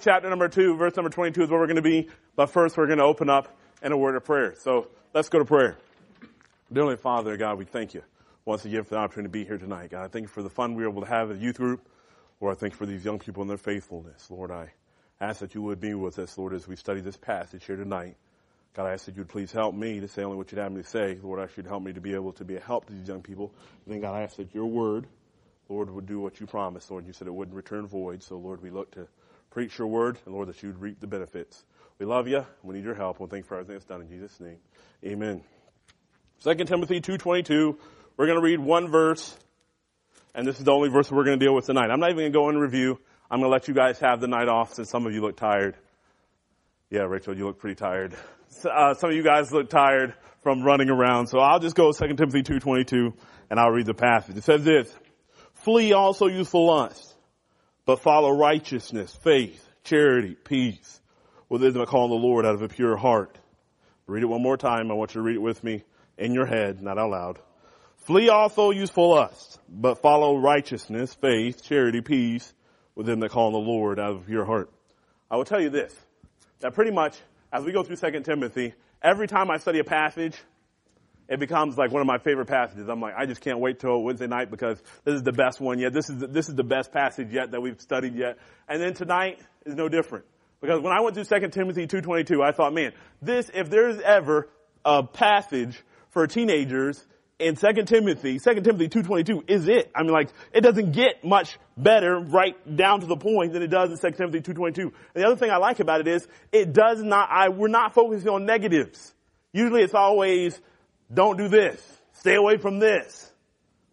chapter number two, verse number 22 is where we're going to be. But first, we're going to open up in a word of prayer. So let's go to prayer. Dear Heavenly Father, God, we thank you once again for the opportunity to be here tonight. God, I thank you for the fun we were able to have at the youth group. Lord, I thank you for these young people and their faithfulness. Lord, I ask that you would be with us, Lord, as we study this passage here tonight. God, I ask that you'd please help me to say only what you'd have me to say. Lord, I should help me to be able to be a help to these young people. And then, God, I ask that your word, Lord, would do what you promised, Lord. You said it wouldn't return void. So, Lord, we look to preach your word, and Lord, that you'd reap the benefits. We love you. We need your help. We'll thank you for everything that's done in Jesus' name. Amen. 2 Timothy 2.22. We're going to read one verse, and this is the only verse we're going to deal with tonight. I'm not even going to go in review. I'm going to let you guys have the night off since some of you look tired. Yeah, Rachel, you look pretty tired. Uh, some of you guys look tired from running around. So I'll just go 2 Timothy 2.22 and I'll read the passage. It says this, Flee also youthful lust but follow righteousness, faith, charity, peace, with them that call on the Lord out of a pure heart. Read it one more time. I want you to read it with me in your head, not out loud. Flee also useful lust, but follow righteousness, faith, charity, peace, with them that call on the Lord out of your heart. I will tell you this, that pretty much, as we go through 2 Timothy, every time I study a passage, it becomes like one of my favorite passages. I'm like, I just can't wait till Wednesday night because this is the best one yet. This is the, this is the best passage yet that we've studied yet. And then tonight is no different. Because when I went through 2 Timothy 2.22, I thought, man, this, if there's ever a passage for teenagers in 2 Timothy, 2 Timothy 2.22 is it. I mean like, it doesn't get much better right down to the point than it does in 2 Timothy 2.22. And the other thing I like about it is, it does not, I, we're not focusing on negatives. Usually it's always, don't do this. Stay away from this.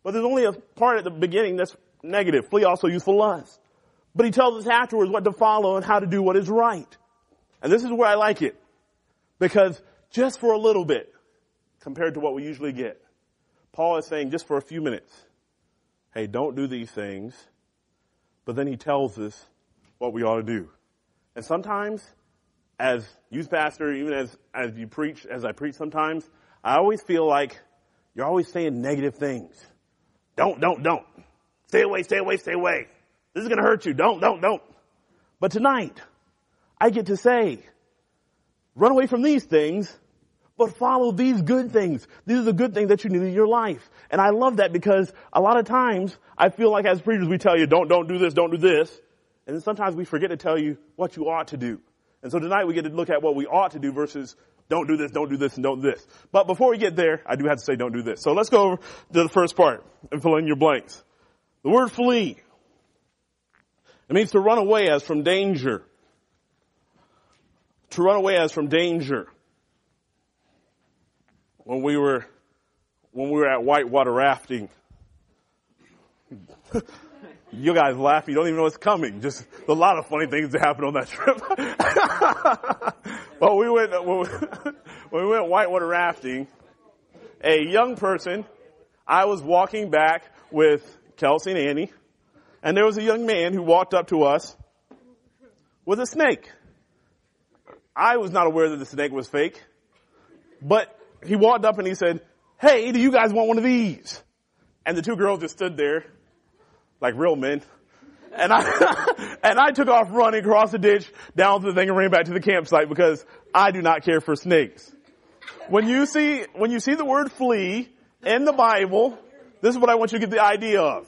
But there's only a part at the beginning that's negative. Flee also youthful lust. But he tells us afterwards what to follow and how to do what is right. And this is where I like it. Because just for a little bit, compared to what we usually get, Paul is saying just for a few minutes, hey, don't do these things. But then he tells us what we ought to do. And sometimes, as youth pastor, even as, as you preach, as I preach sometimes, I always feel like you're always saying negative things. Don't, don't, don't. Stay away, stay away, stay away. This is going to hurt you. Don't, don't, don't. But tonight, I get to say, run away from these things, but follow these good things. These are the good things that you need in your life. And I love that because a lot of times I feel like as preachers we tell you, don't, don't do this, don't do this. And then sometimes we forget to tell you what you ought to do. And so tonight we get to look at what we ought to do versus don't do this, don't do this, and don't do this. But before we get there, I do have to say don't do this. So let's go over to the first part and fill in your blanks. The word flee. It means to run away as from danger. To run away as from danger. When we were, when we were at whitewater rafting, you guys laugh, you don't even know what's coming. Just a lot of funny things that happened on that trip. well, we went, when we went whitewater rafting, a young person, I was walking back with Kelsey and Annie, and there was a young man who walked up to us with a snake. I was not aware that the snake was fake, but he walked up and he said, hey, do you guys want one of these? And the two girls just stood there like real men. And I, and I took off running across the ditch, down to the thing and ran back to the campsite because I do not care for snakes. When you see, when you see the word flee in the Bible, this is what I want you to get the idea of.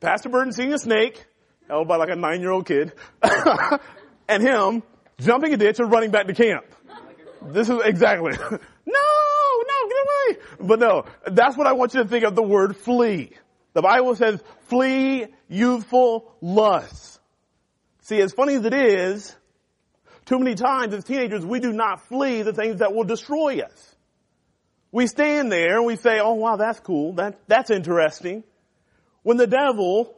Pastor Burton seeing a snake, held by like a nine year old kid, and him jumping a ditch and running back to camp. This is exactly. no, no, get away. But no, that's what I want you to think of the word flee. The Bible says, flee youthful lusts. See, as funny as it is, too many times as teenagers, we do not flee the things that will destroy us. We stand there and we say, oh wow, that's cool. That, that's interesting. When the devil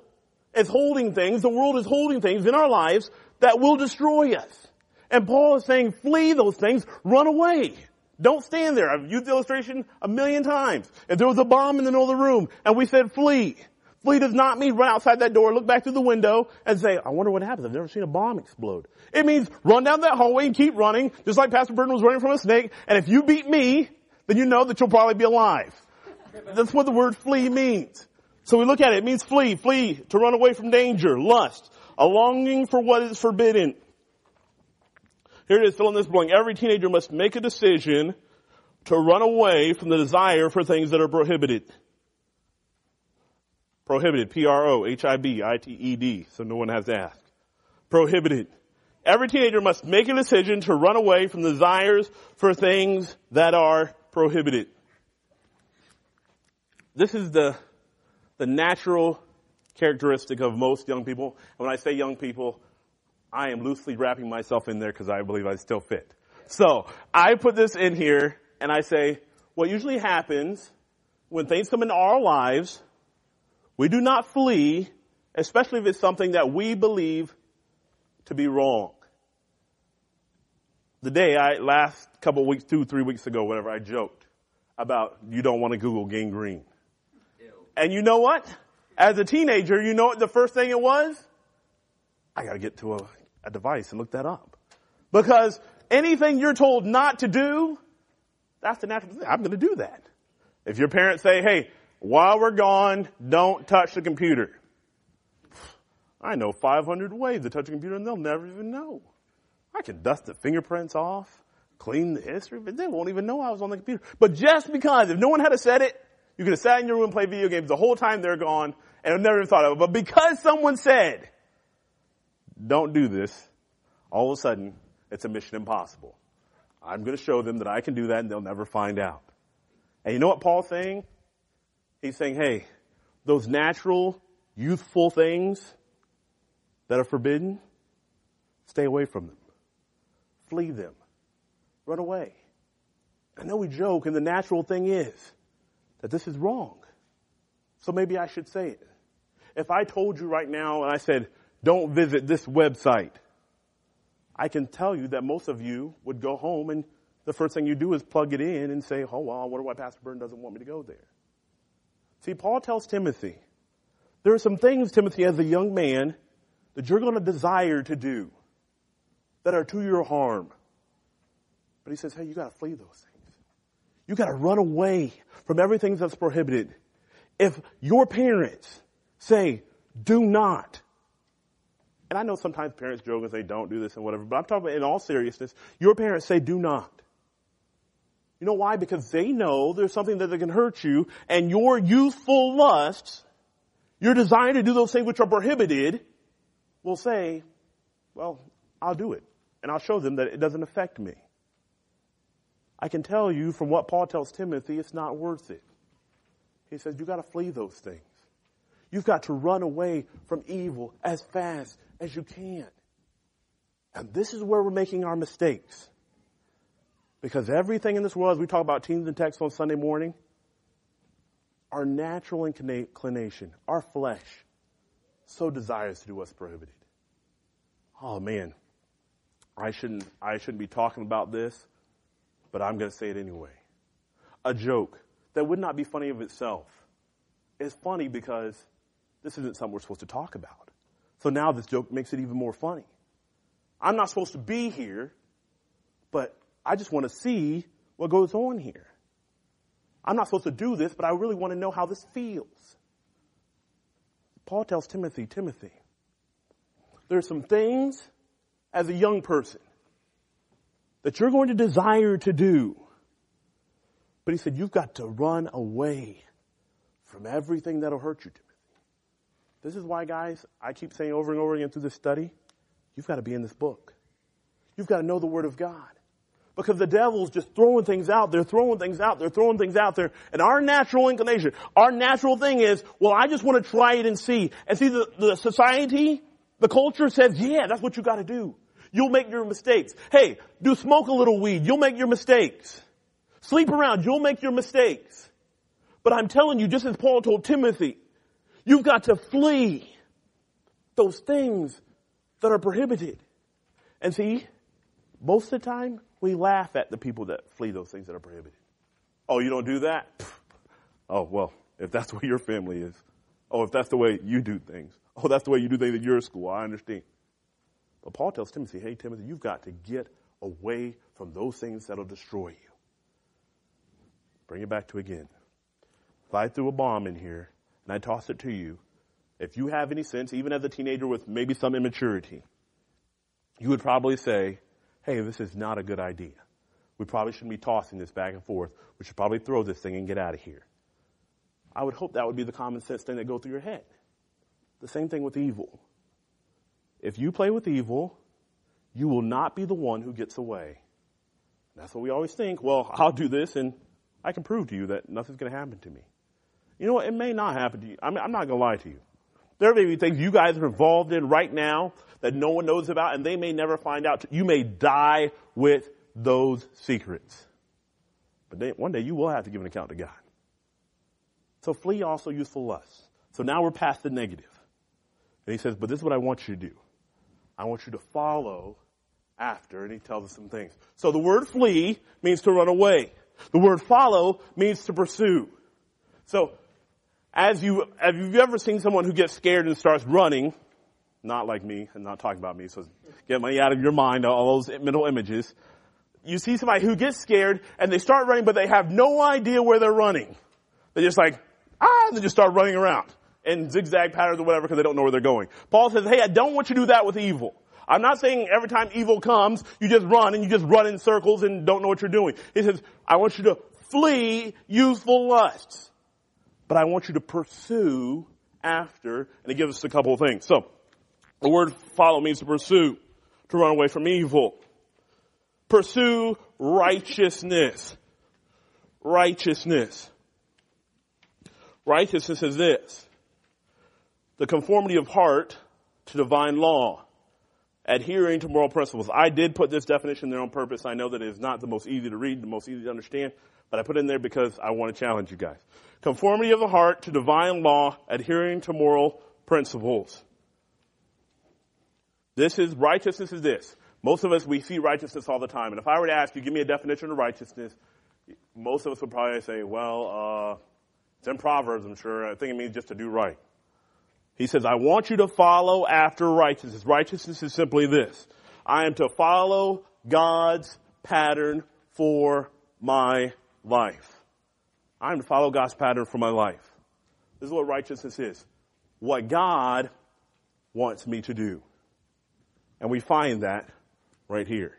is holding things, the world is holding things in our lives that will destroy us. And Paul is saying, flee those things, run away. Don't stand there. I've used the illustration a million times. If there was a bomb in the middle of the room and we said flee, flee does not mean run outside that door, look back through the window and say, I wonder what happens. I've never seen a bomb explode. It means run down that hallway and keep running, just like Pastor Burton was running from a snake. And if you beat me, then you know that you'll probably be alive. That's what the word flee means. So we look at it. It means flee, flee, to run away from danger, lust, a longing for what is forbidden, Here it is, fill in this blank. Every teenager must make a decision to run away from the desire for things that are prohibited. Prohibited. P-R-O-H-I-B-I-T-E-D. So no one has to ask. Prohibited. Every teenager must make a decision to run away from desires for things that are prohibited. This is the, the natural characteristic of most young people. And when I say young people, I am loosely wrapping myself in there because I believe I still fit. So I put this in here and I say, what usually happens when things come into our lives, we do not flee, especially if it's something that we believe to be wrong. The day I, last couple weeks, two, three weeks ago, whatever, I joked about you don't want to Google gangrene. And you know what? As a teenager, you know what the first thing it was? I gotta get to a, a device and look that up. Because anything you're told not to do, that's the natural thing. I'm gonna do that. If your parents say, hey, while we're gone, don't touch the computer. I know 500 ways to touch a computer and they'll never even know. I can dust the fingerprints off, clean the history, but they won't even know I was on the computer. But just because, if no one had said it, you could have sat in your room and played video games the whole time they're gone and never even thought of it. But because someone said, don't do this, all of a sudden, it's a mission impossible. I'm going to show them that I can do that and they'll never find out. And you know what Paul's saying? He's saying, hey, those natural, youthful things that are forbidden, stay away from them. Flee them. Run away. I know we joke and the natural thing is that this is wrong. So maybe I should say it. If I told you right now and I said, don't visit this website, I can tell you that most of you would go home and the first thing you do is plug it in and say, oh, well, I wonder why Pastor Burton doesn't want me to go there. See, Paul tells Timothy, there are some things, Timothy, as a young man, that you're going to desire to do that are to your harm. But he says, hey, you got to flee those things. You got to run away from everything that's prohibited. If your parents say, do not, and I know sometimes parents joke and say, don't do this and whatever, but I'm talking about in all seriousness, your parents say, do not. You know why? Because they know there's something that can hurt you and your youthful lusts, your desire to do those things which are prohibited, will say, well, I'll do it. And I'll show them that it doesn't affect me. I can tell you from what Paul tells Timothy, it's not worth it. He says, you've gotta flee those things. You've got to run away from evil as fast as you can. And this is where we're making our mistakes. Because everything in this world, as we talk about teens and texts on Sunday morning, our natural inclination, our flesh, so desires to do what's prohibited. Oh man, I shouldn't, I shouldn't be talking about this, but I'm going to say it anyway. A joke that would not be funny of itself is funny because this isn't something we're supposed to talk about. So now this joke makes it even more funny. I'm not supposed to be here, but I just want to see what goes on here. I'm not supposed to do this, but I really want to know how this feels. Paul tells Timothy, Timothy, there's some things as a young person that you're going to desire to do. But he said, you've got to run away from everything that'll hurt you, Timothy. This is why, guys, I keep saying over and over again through this study, you've got to be in this book. You've got to know the Word of God. Because the devil's just throwing things out there, throwing things out there, throwing things out there. And our natural inclination, our natural thing is, well, I just want to try it and see. And see, the, the society, the culture says, yeah, that's what you got to do. You'll make your mistakes. Hey, do smoke a little weed. You'll make your mistakes. Sleep around. You'll make your mistakes. But I'm telling you, just as Paul told Timothy, you've got to flee those things that are prohibited. And see, most of the time, we laugh at the people that flee those things that are prohibited. Oh, you don't do that? Oh, well, if that's what your family is. Oh, if that's the way you do things. Oh, that's the way you do things at your school. I understand. But Paul tells Timothy, hey, Timothy, you've got to get away from those things that'll destroy you. Bring it back to again. If I threw a bomb in here and I toss it to you, if you have any sense, even as a teenager with maybe some immaturity, you would probably say, hey, this is not a good idea. We probably shouldn't be tossing this back and forth. We should probably throw this thing and get out of here. I would hope that would be the common sense thing that go through your head. The same thing with evil. If you play with evil, you will not be the one who gets away. That's what we always think. Well, I'll do this and I can prove to you that nothing's going to happen to me. You know what? It may not happen to you. I mean, I'm not going to lie to you. There may be things you guys are involved in right now that no one knows about and they may never find out. You may die with those secrets. But they, one day you will have to give an account to God. So flee also youthful lusts. So now we're past the negative. And he says, but this is what I want you to do. I want you to follow after, and he tells us some things. So the word flee means to run away. The word follow means to pursue. So, as you, have you ever seen someone who gets scared and starts running? Not like me, and not talking about me, so get money out of your mind, all those mental images. You see somebody who gets scared and they start running, but they have no idea where they're running. They're just like, ah, and they just start running around in zigzag patterns or whatever because they don't know where they're going. Paul says, hey, I don't want you to do that with evil. I'm not saying every time evil comes, you just run and you just run in circles and don't know what you're doing. He says, I want you to flee youthful lusts, but I want you to pursue after, and it gives us a couple of things. So, the word follow means to pursue, to run away from evil. Pursue righteousness. Righteousness. Righteousness is this. The conformity of heart to divine law adhering to moral principles. I did put this definition there on purpose. I know that it is not the most easy to read, the most easy to understand, but I put it in there because I want to challenge you guys. Conformity of the heart to divine law, adhering to moral principles. This is, righteousness is this. Most of us, we see righteousness all the time. And if I were to ask you, give me a definition of righteousness, most of us would probably say, well, uh, it's in Proverbs, I'm sure. I think it means just to do right. He says, I want you to follow after righteousness. Righteousness is simply this. I am to follow God's pattern for my life. I'm to follow God's pattern for my life. This is what righteousness is. What God wants me to do. And we find that right here.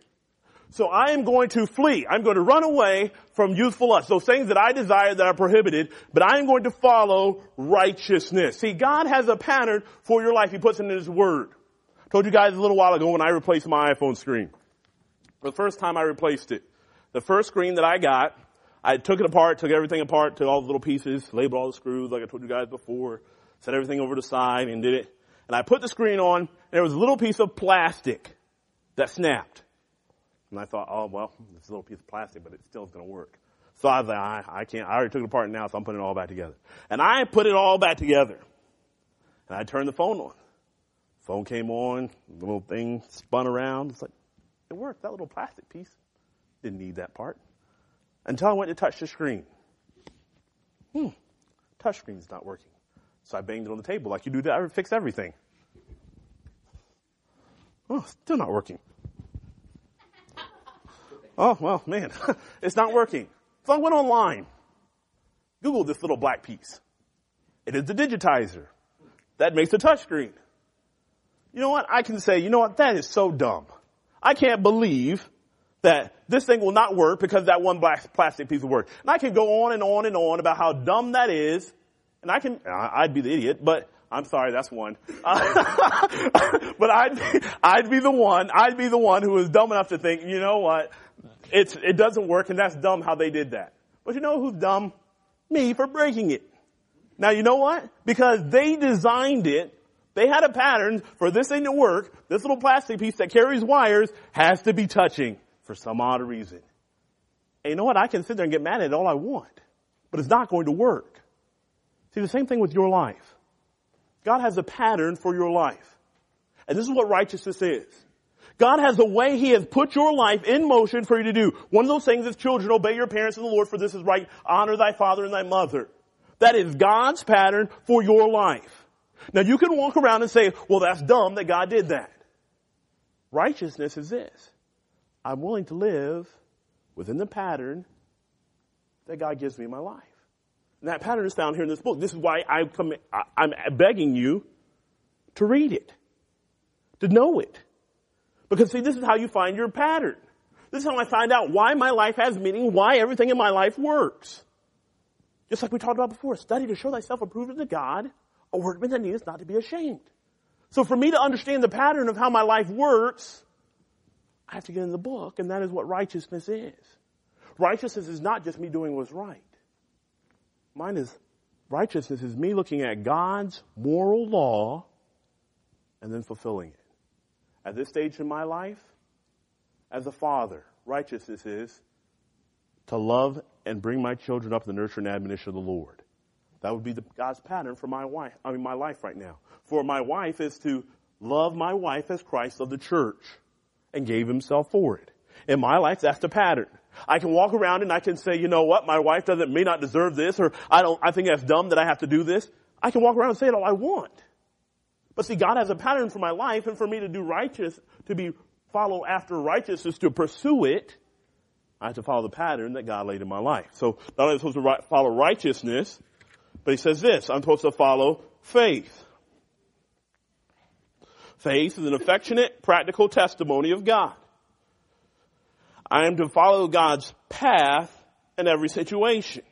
So I am going to flee. I'm going to run away from youthful lust. Those things that I desire that are prohibited, but I am going to follow righteousness. See, God has a pattern for your life. He puts it in His Word. I told you guys a little while ago when I replaced my iPhone screen. For The first time I replaced it, the first screen that I got, I took it apart, took everything apart, took all the little pieces, labeled all the screws like I told you guys before, set everything over the side and did it. And I put the screen on and there was a little piece of plastic that snapped. And I thought, oh, well, it's a little piece of plastic, but it still is going to work. So I was like, I, I can't, I already took it apart now, so I'm putting it all back together. And I put it all back together. And I turned the phone on. Phone came on, the little thing spun around. It's like, it worked. That little plastic piece didn't need that part. Until I went to touch the screen. Hmm, touch screen's not working. So I banged it on the table like you do. I fix everything. Oh, still not working. Oh, well, man, it's not working. So I went online. Google this little black piece. It is the digitizer. That makes a touchscreen. You know what? I can say, you know what? That is so dumb. I can't believe that this thing will not work because that one black plastic piece will work. And I can go on and on and on about how dumb that is. And I can, I'd be the idiot, but I'm sorry, that's one. but I'd be, I'd be the one, I'd be the one who was dumb enough to think, you know what? It's, it doesn't work and that's dumb how they did that. But you know who's dumb? Me for breaking it. Now you know what? Because they designed it, they had a pattern for this thing to work. This little plastic piece that carries wires has to be touching for some odd reason. And you know what? I can sit there and get mad at it all I want, but it's not going to work. See, the same thing with your life. God has a pattern for your life. And this is what righteousness is. God has a way He has put your life in motion for you to do. One of those things is children, obey your parents in the Lord for this is right. Honor thy father and thy mother. That is God's pattern for your life. Now you can walk around and say, well that's dumb that God did that. Righteousness is this. I'm willing to live within the pattern that God gives me in my life. And that pattern is found here in this book. This is why I I'm begging you to read it, to know it. Because see, this is how you find your pattern. This is how I find out why my life has meaning, why everything in my life works. Just like we talked about before, study to show thyself approved unto God, a workman that needeth not to be ashamed. So for me to understand the pattern of how my life works, I have to get in the book, and that is what righteousness is. Righteousness is not just me doing what's right. Mine is, righteousness is me looking at God's moral law and then fulfilling it. At this stage in my life, as a father, righteousness is to love and bring my children up in the nurture and admonition of the Lord. That would be the, God's pattern for my wife, I mean my life right now. For my wife is to love my wife as Christ of the church and gave himself for it. In my life, that's the pattern. I can walk around and I can say, you know what, my wife doesn't, may not deserve this, or I don't, I think that's dumb that I have to do this. I can walk around and say it all I want. But see, God has a pattern for my life, and for me to do righteous, to be, follow after righteousness, to pursue it, I have to follow the pattern that God laid in my life. So, not only am I supposed to follow righteousness, but he says this, I'm supposed to follow faith. Faith is an affectionate, practical testimony of God. I am to follow God's path in every situation.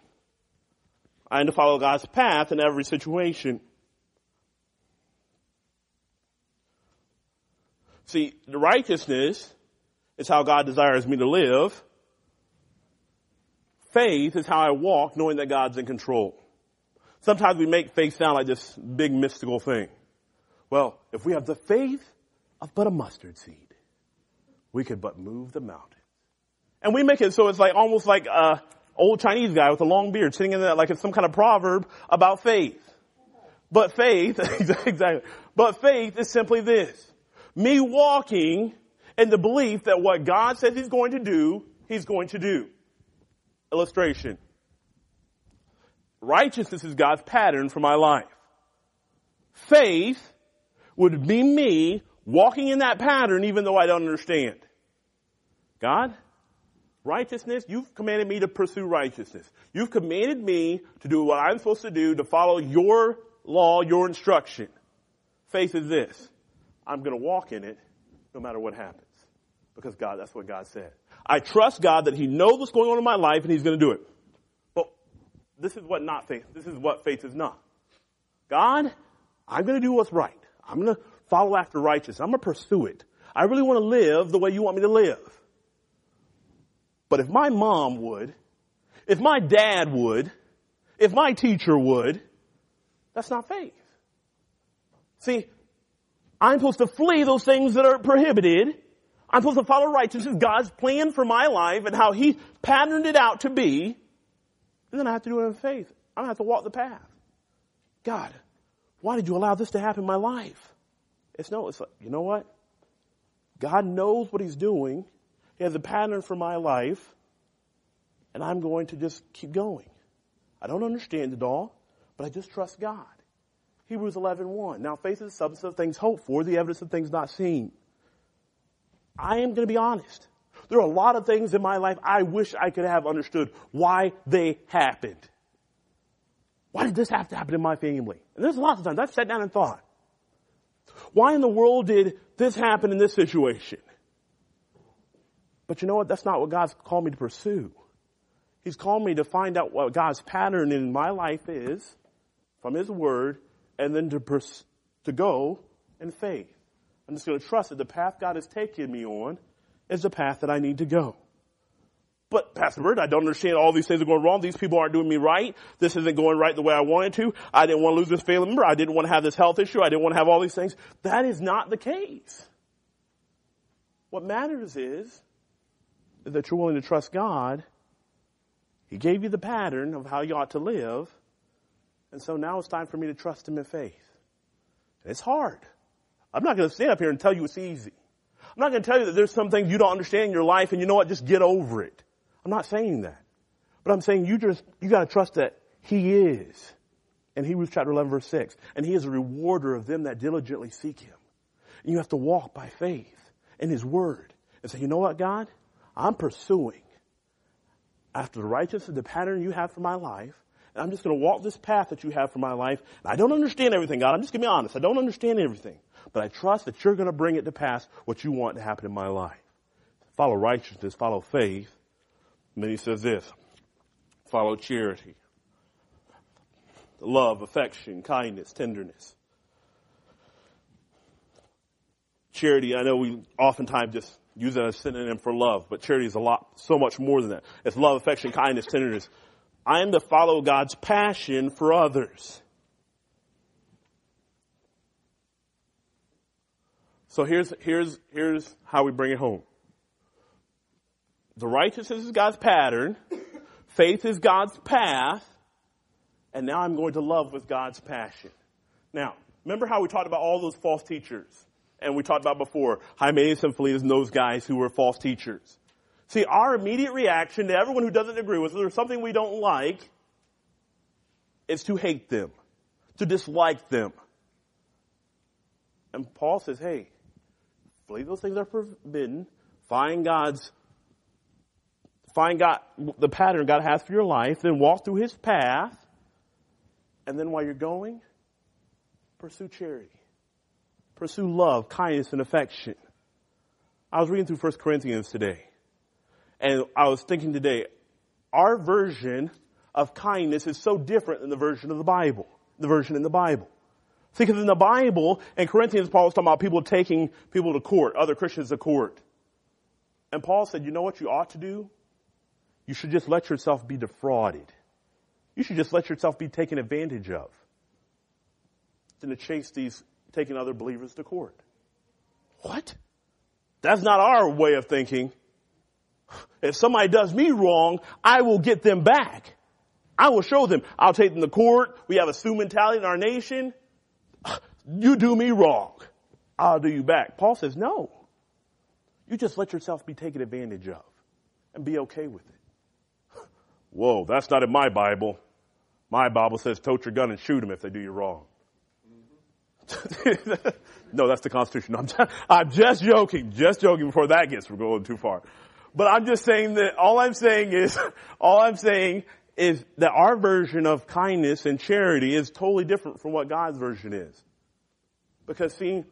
I am to follow God's path in every situation. See, the righteousness is how God desires me to live. Faith is how I walk knowing that God's in control. Sometimes we make faith sound like this big mystical thing. Well, if we have the faith of but a mustard seed, we could but move the mountain. And we make it so it's like almost like a old Chinese guy with a long beard sitting in that like it's some kind of proverb about faith. But faith, exactly. But faith is simply this. Me walking in the belief that what God says He's going to do, He's going to do. Illustration. Righteousness is God's pattern for my life. Faith would be me walking in that pattern even though I don't understand. God, Righteousness, you've commanded me to pursue righteousness. You've commanded me to do what I'm supposed to do to follow your law, your instruction. Faith is this. I'm going to walk in it no matter what happens. Because God, that's what God said. I trust God that He knows what's going on in my life and He's going to do it. But this is what not faith. This is what faith is not. God, I'm going to do what's right. I'm going to follow after righteousness. I'm going to pursue it. I really want to live the way you want me to live. But if my mom would, if my dad would, if my teacher would, that's not faith. See, I'm supposed to flee those things that are prohibited. I'm supposed to follow righteousness, God's plan for my life and how He patterned it out to be. And then I have to do it in faith. I have to walk the path. God, why did you allow this to happen in my life? It's no, it's like, you know what? God knows what He's doing. He has a pattern for my life, and I'm going to just keep going. I don't understand it all, but I just trust God. Hebrews 11.1. Now faith is the substance of things hoped for, the evidence of things not seen. I am going to be honest. There are a lot of things in my life I wish I could have understood why they happened. Why did this have to happen in my family? And there's lots of times I've sat down and thought, why in the world did this happen in this situation? But you know what? That's not what God's called me to pursue. He's called me to find out what God's pattern in my life is from His Word and then to, pers- to go in faith. I'm just going to trust that the path God has taken me on is the path that I need to go. But Pastor Bird, I don't understand all these things are going wrong. These people aren't doing me right. This isn't going right the way I wanted to. I didn't want to lose this family member. I didn't want to have this health issue. I didn't want to have all these things. That is not the case. What matters is that you're willing to trust God. He gave you the pattern of how you ought to live. And so now it's time for me to trust Him in faith. And it's hard. I'm not going to stand up here and tell you it's easy. I'm not going to tell you that there's some things you don't understand in your life and you know what, just get over it. I'm not saying that. But I'm saying you just, you got to trust that He is. In Hebrews chapter 11 verse 6. And He is a rewarder of them that diligently seek Him. And you have to walk by faith in His Word and say, you know what, God? I'm pursuing after the righteousness, of the pattern you have for my life, and I'm just going to walk this path that you have for my life. And I don't understand everything, God. I'm just going to be honest. I don't understand everything. But I trust that you're going to bring it to pass what you want to happen in my life. Follow righteousness, follow faith. And then he says this, follow charity. Love, affection, kindness, tenderness. Charity, I know we oftentimes just use that as a synonym for love, but charity is a lot, so much more than that. It's love, affection, kindness, tenderness. I am to follow God's passion for others. So here's, here's, here's how we bring it home. The righteousness is God's pattern. Faith is God's path. And now I'm going to love with God's passion. Now, remember how we talked about all those false teachers? And we talked about before, Hymenaeus and Philetus and those guys who were false teachers. See, our immediate reaction to everyone who doesn't agree with us or something we don't like is to hate them, to dislike them. And Paul says, hey, believe those things are forbidden. Find God's, find God, the pattern God has for your life, then walk through His path. And then while you're going, pursue charity. Pursue love, kindness, and affection. I was reading through 1 Corinthians today. And I was thinking today, our version of kindness is so different than the version of the Bible, the version in the Bible. See, because in the Bible, in Corinthians, Paul was talking about people taking people to court, other Christians to court. And Paul said, you know what you ought to do? You should just let yourself be defrauded. You should just let yourself be taken advantage of. Than to chase these taking other believers to court. What? That's not our way of thinking. If somebody does me wrong, I will get them back. I will show them. I'll take them to court. We have a sue mentality in our nation. You do me wrong. I'll do you back. Paul says, no. You just let yourself be taken advantage of and be okay with it. Whoa, that's not in my Bible. My Bible says tote your gun and shoot them if they do you wrong. no, that's the Constitution. I'm, just, I'm just joking, just joking before that gets, we're going too far. But I'm just saying that all I'm saying is, all I'm saying is that our version of kindness and charity is totally different from what God's version is. Because see,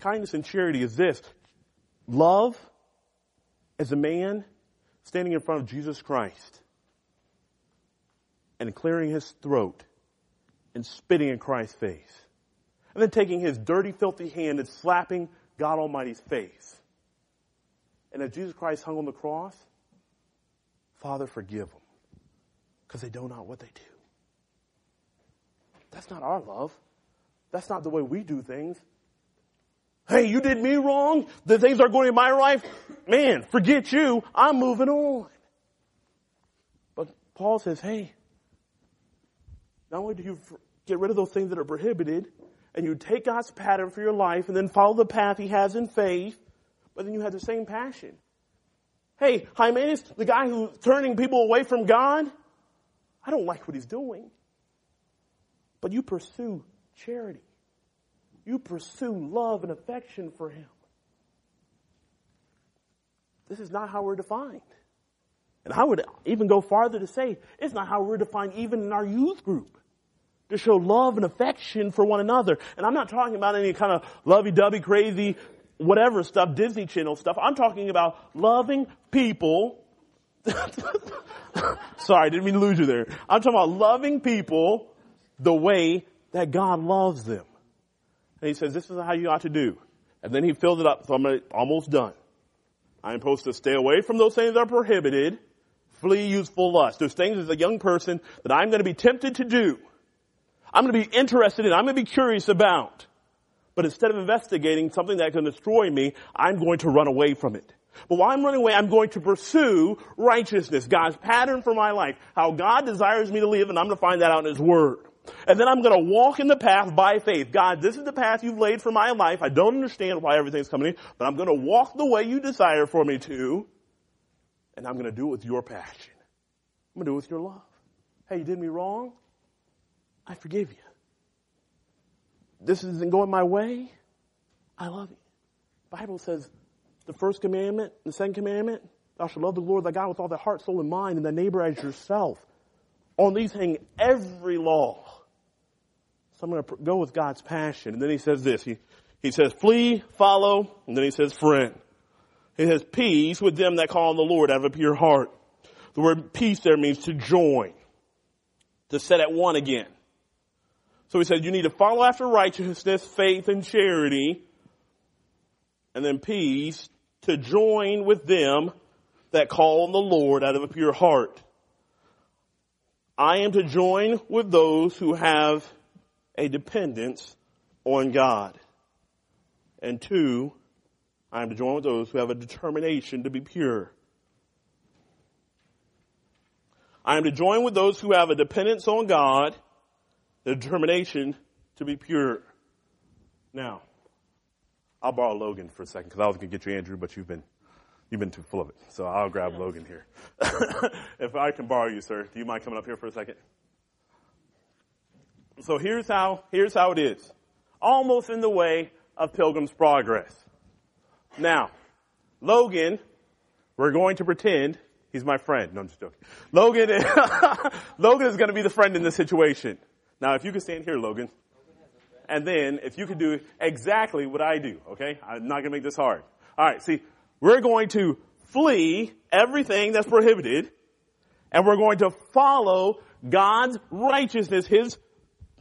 kindness and charity is this. Love as a man standing in front of Jesus Christ and clearing his throat and spitting in Christ's face and then taking his dirty, filthy hand and slapping God Almighty's face. And as Jesus Christ hung on the cross, Father, forgive them because they don't know what they do. That's not our love. That's not the way we do things. Hey, you did me wrong. The things are going in my life. Man, forget you. I'm moving on. But Paul says, hey, not only do you get rid of those things that are prohibited, and you take God's pattern for your life and then follow the path He has in faith, but then you have the same passion. Hey, Hymenaeus, the guy who's turning people away from God, I don't like what he's doing. But you pursue charity. You pursue love and affection for him. This is not how we're defined. And I would even go farther to say, it's not how we're defined even in our youth group to show love and affection for one another. And I'm not talking about any kind of lovey-dovey, crazy, whatever stuff, Disney Channel stuff. I'm talking about loving people. Sorry, didn't mean to lose you there. I'm talking about loving people the way that God loves them. And he says, this is how you ought to do. And then he filled it up, so I'm almost done. I'm supposed to stay away from those things that are prohibited, flee youthful lust. There's things as a young person that I'm going to be tempted to do. I'm going to be interested in, I'm going to be curious about. But instead of investigating something that can destroy me, I'm going to run away from it. But while I'm running away, I'm going to pursue righteousness, God's pattern for my life, how God desires me to live, and I'm going to find that out in His Word. And then I'm going to walk in the path by faith. God, this is the path you've laid for my life. I don't understand why everything's coming in, but I'm going to walk the way you desire for me to, and I'm going to do it with your passion. I'm going to do it with your love. Hey, you did me wrong? I forgive you. This isn't going my way. I love you. Bible says the first commandment, the second commandment, thou shalt love the Lord thy God with all thy heart, soul, and mind, and thy neighbor as yourself. On these hang every law. So I'm going to go with God's passion. And then he says this. He, he says, flee, follow, and then he says, friend. He says, peace with them that call on the Lord out of a pure heart. The word peace there means to join, to set at one again. So he said, you need to follow after righteousness, faith, and charity, and then peace to join with them that call on the Lord out of a pure heart. I am to join with those who have a dependence on God. And two, I am to join with those who have a determination to be pure. I am to join with those who have a dependence on God, the determination to be pure. Now, I'll borrow Logan for a second because I was going to get you Andrew, but you've been you've been too full of it. So I'll grab Logan here. if I can borrow you, sir, do you mind coming up here for a second? So here's how here's how it is. Almost in the way of Pilgrim's Progress. Now, Logan, we're going to pretend he's my friend. No, I'm just joking. Logan, Logan is going to be the friend in this situation. Now, if you could stand here, Logan, and then if you could do exactly what I do, okay? I'm not going to make this hard. All right, see, we're going to flee everything that's prohibited, and we're going to follow God's righteousness, His,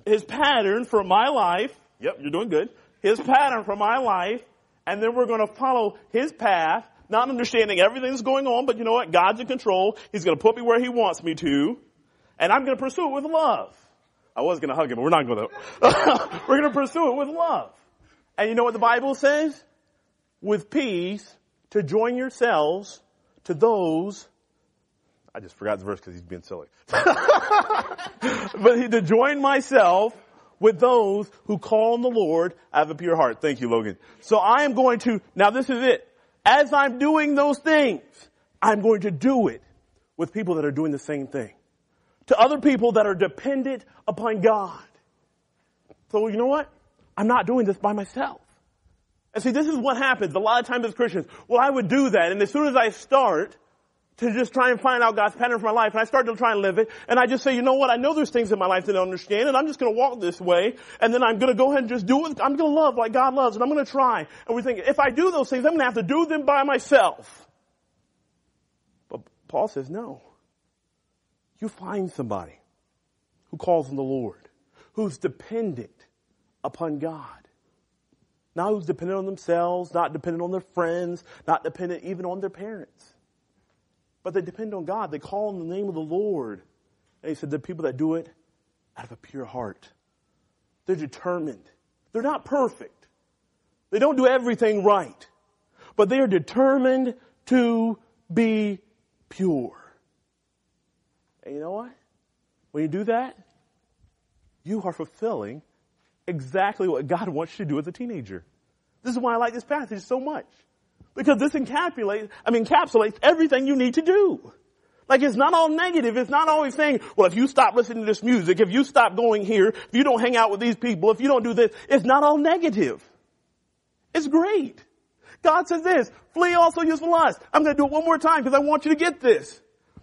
His pattern for my life. Yep, you're doing good. His pattern for my life, and then we're going to follow His path, not understanding everything that's going on, but you know what? God's in control. He's going to put me where He wants me to, and I'm going to pursue it with love. I was going to hug him, but we're not going to. we're going to pursue it with love. And you know what the Bible says? With peace to join yourselves to those. I just forgot the verse because he's being silly. but to join myself with those who call on the Lord out of a pure heart. Thank you, Logan. So I am going to, now this is it. As I'm doing those things, I'm going to do it with people that are doing the same thing to other people that are dependent upon God. So you know what? I'm not doing this by myself. And see, this is what happens a lot of times as Christians. Well, I would do that, and as soon as I start to just try and find out God's pattern for my life, and I start to try and live it, and I just say, you know what? I know there's things in my life that I don't understand, and I'm just going to walk this way, and then I'm going to go ahead and just do it. I'm going to love like God loves, and I'm going to try. And we think, if I do those things, I'm going to have to do them by myself. But Paul says, no you find somebody who calls on the Lord, who's dependent upon God. Not who's dependent on themselves, not dependent on their friends, not dependent even on their parents. But they depend on God. They call on the name of the Lord. And he said, the people that do it out of a pure heart. They're determined. They're not perfect. They don't do everything right. But they are determined to be pure. And you know what? When you do that, you are fulfilling exactly what God wants you to do as a teenager. This is why I like this passage so much. Because this encapsulates, I mean, encapsulates everything you need to do. Like it's not all negative. It's not always saying, well, if you stop listening to this music, if you stop going here, if you don't hang out with these people, if you don't do this, it's not all negative. It's great. God says this, flee also useful lust. I'm going to do it one more time because I want you to get this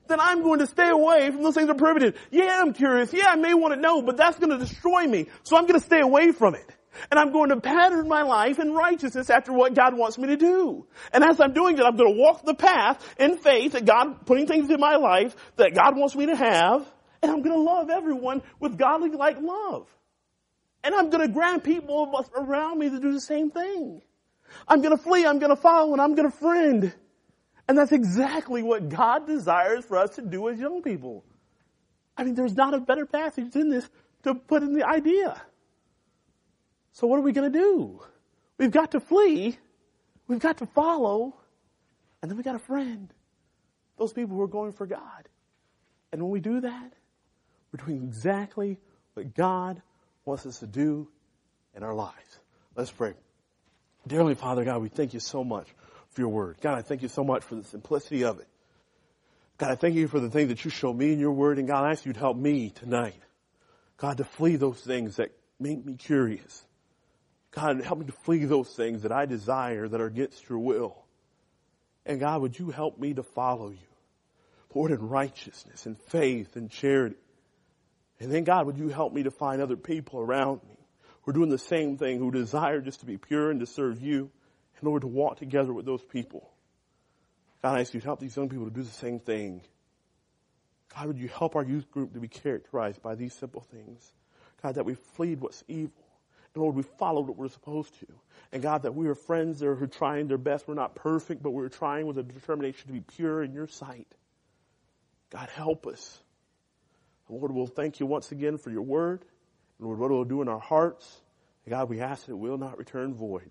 then I'm going to stay away from those things that are prohibited. Yeah, I'm curious. Yeah, I may want to know, but that's going to destroy me. So I'm going to stay away from it. And I'm going to pattern my life in righteousness after what God wants me to do. And as I'm doing that, I'm going to walk the path in faith that God, putting things in my life that God wants me to have. And I'm going to love everyone with godly like love. And I'm going to grab people around me to do the same thing. I'm going to flee, I'm going to follow, and I'm going to friend. And that's exactly what God desires for us to do as young people. I mean, there's not a better passage than this to put in the idea. So what are we going to do? We've got to flee. We've got to follow. And then we got a friend. Those people who are going for God. And when we do that, we're doing exactly what God wants us to do in our lives. Let's pray. Dearly Father God, we thank you so much for your word. God, I thank you so much for the simplicity of it. God, I thank you for the thing that you show me in your word, and God, I ask you to help me tonight. God, to flee those things that make me curious. God, help me to flee those things that I desire that are against your will. And God, would you help me to follow you? Lord, in righteousness and faith and charity. And then God, would you help me to find other people around me who are doing the same thing, who desire just to be pure and to serve you in order to walk together with those people. God, I ask you to help these young people to do the same thing. God, would you help our youth group to be characterized by these simple things? God, that we fleed what's evil. And Lord, we followed what we're supposed to. And God, that we are friends that are trying their best. We're not perfect, but we're trying with a determination to be pure in your sight. God, help us. Lord, we'll thank you once again for your word. And Lord, what it will do in our hearts. And God, we ask that it will not return void.